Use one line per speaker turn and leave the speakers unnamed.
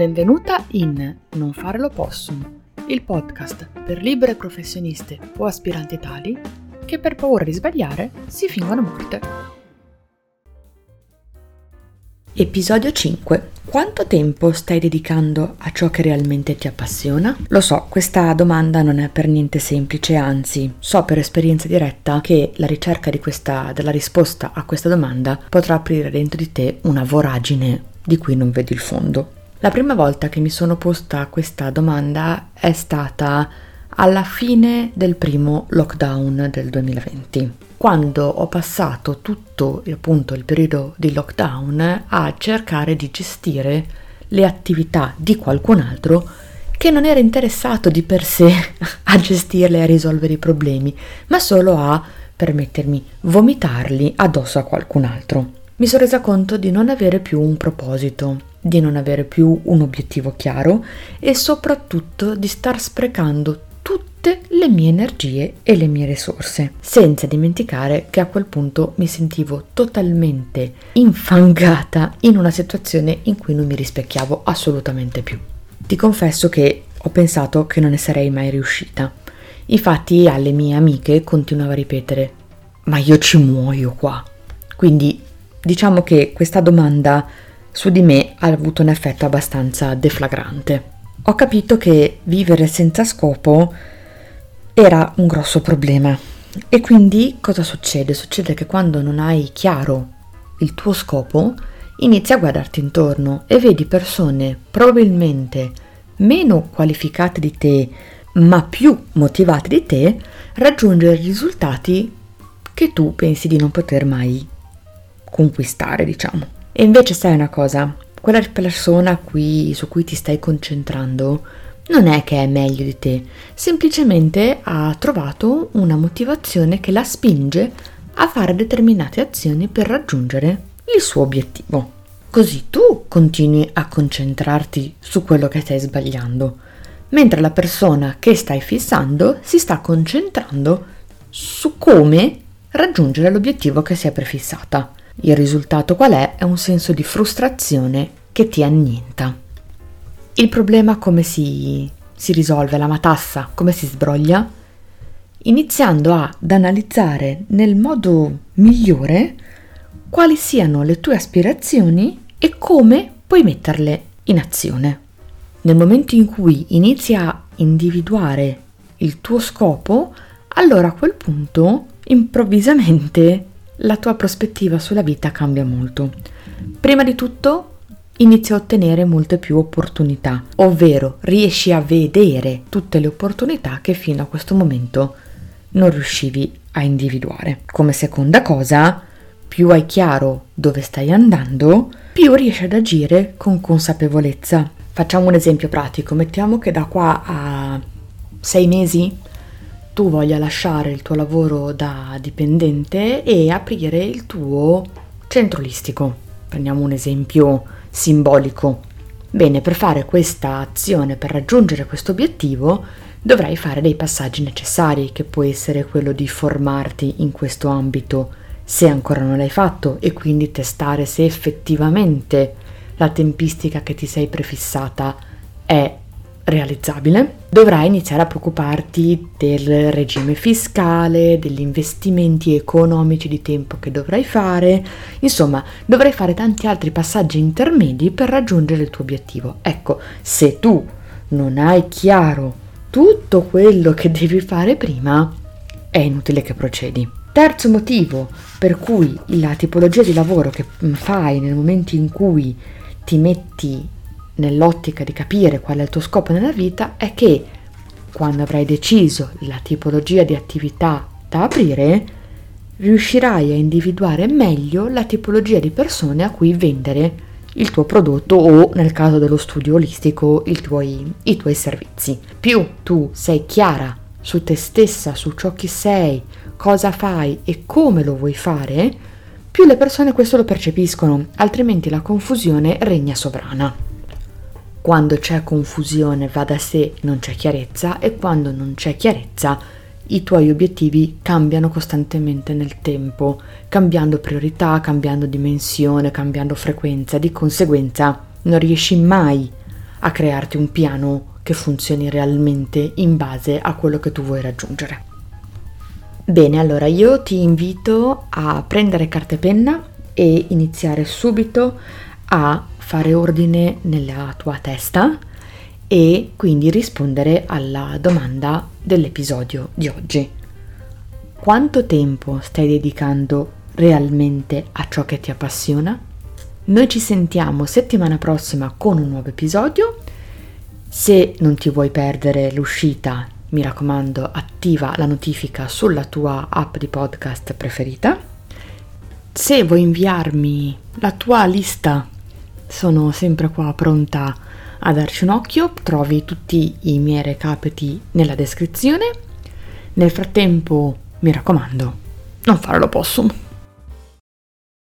Benvenuta in Non fare l'opossum, il podcast per libere professioniste o aspiranti tali che per paura di sbagliare si fingono morte. Episodio 5. Quanto tempo stai dedicando a ciò che realmente ti appassiona? Lo so, questa domanda non è per niente semplice, anzi, so per esperienza diretta che la ricerca questa, della risposta a questa domanda potrà aprire dentro di te una voragine di cui non vedi il fondo. La prima volta che mi sono posta questa domanda è stata alla fine del primo lockdown del 2020, quando ho passato tutto appunto il periodo di lockdown a cercare di gestire le attività di qualcun altro che non era interessato di per sé a gestirle e a risolvere i problemi, ma solo a permettermi vomitarli addosso a qualcun altro. Mi sono resa conto di non avere più un proposito, di non avere più un obiettivo chiaro e soprattutto di star sprecando tutte le mie energie e le mie risorse, senza dimenticare che a quel punto mi sentivo totalmente infangata in una situazione in cui non mi rispecchiavo assolutamente più. Ti confesso che ho pensato che non ne sarei mai riuscita. Infatti alle mie amiche continuavo a ripetere ma io ci muoio qua. Quindi diciamo che questa domanda su di me ha avuto un effetto abbastanza deflagrante. Ho capito che vivere senza scopo era un grosso problema e quindi cosa succede? Succede che quando non hai chiaro il tuo scopo, inizi a guardarti intorno e vedi persone probabilmente meno qualificate di te, ma più motivate di te, raggiungere risultati che tu pensi di non poter mai conquistare, diciamo. E invece sai una cosa, quella persona qui, su cui ti stai concentrando non è che è meglio di te, semplicemente ha trovato una motivazione che la spinge a fare determinate azioni per raggiungere il suo obiettivo. Così tu continui a concentrarti su quello che stai sbagliando, mentre la persona che stai fissando si sta concentrando su come raggiungere l'obiettivo che si è prefissata. Il risultato qual è? È un senso di frustrazione che ti annienta. Il problema come si, si risolve, la matassa come si sbroglia? Iniziando ad analizzare nel modo migliore quali siano le tue aspirazioni e come puoi metterle in azione. Nel momento in cui inizi a individuare il tuo scopo, allora a quel punto improvvisamente la tua prospettiva sulla vita cambia molto. Prima di tutto inizi a ottenere molte più opportunità, ovvero riesci a vedere tutte le opportunità che fino a questo momento non riuscivi a individuare. Come seconda cosa, più hai chiaro dove stai andando, più riesci ad agire con consapevolezza. Facciamo un esempio pratico, mettiamo che da qua a sei mesi tu voglia lasciare il tuo lavoro da dipendente e aprire il tuo centro olistico. Prendiamo un esempio simbolico. Bene, per fare questa azione, per raggiungere questo obiettivo, dovrai fare dei passaggi necessari, che può essere quello di formarti in questo ambito se ancora non l'hai fatto e quindi testare se effettivamente la tempistica che ti sei prefissata è realizzabile, dovrai iniziare a preoccuparti del regime fiscale, degli investimenti economici di tempo che dovrai fare, insomma, dovrai fare tanti altri passaggi intermedi per raggiungere il tuo obiettivo. Ecco, se tu non hai chiaro tutto quello che devi fare prima, è inutile che procedi. Terzo motivo per cui la tipologia di lavoro che fai nel momento in cui ti metti nell'ottica di capire qual è il tuo scopo nella vita è che quando avrai deciso la tipologia di attività da aprire, riuscirai a individuare meglio la tipologia di persone a cui vendere il tuo prodotto o nel caso dello studio olistico tuoi, i tuoi servizi. Più tu sei chiara su te stessa, su ciò che sei, cosa fai e come lo vuoi fare, più le persone questo lo percepiscono, altrimenti la confusione regna sovrana. Quando c'è confusione va da sé, non c'è chiarezza e quando non c'è chiarezza i tuoi obiettivi cambiano costantemente nel tempo, cambiando priorità, cambiando dimensione, cambiando frequenza, di conseguenza non riesci mai a crearti un piano che funzioni realmente in base a quello che tu vuoi raggiungere. Bene, allora io ti invito a prendere carta e penna e iniziare subito a fare ordine nella tua testa e quindi rispondere alla domanda dell'episodio di oggi. Quanto tempo stai dedicando realmente a ciò che ti appassiona? Noi ci sentiamo settimana prossima con un nuovo episodio. Se non ti vuoi perdere l'uscita, mi raccomando, attiva la notifica sulla tua app di podcast preferita. Se vuoi inviarmi la tua lista, sono sempre qua pronta a darci un occhio. Trovi tutti i miei recapiti nella descrizione. Nel frattempo, mi raccomando, non fare l'opossum.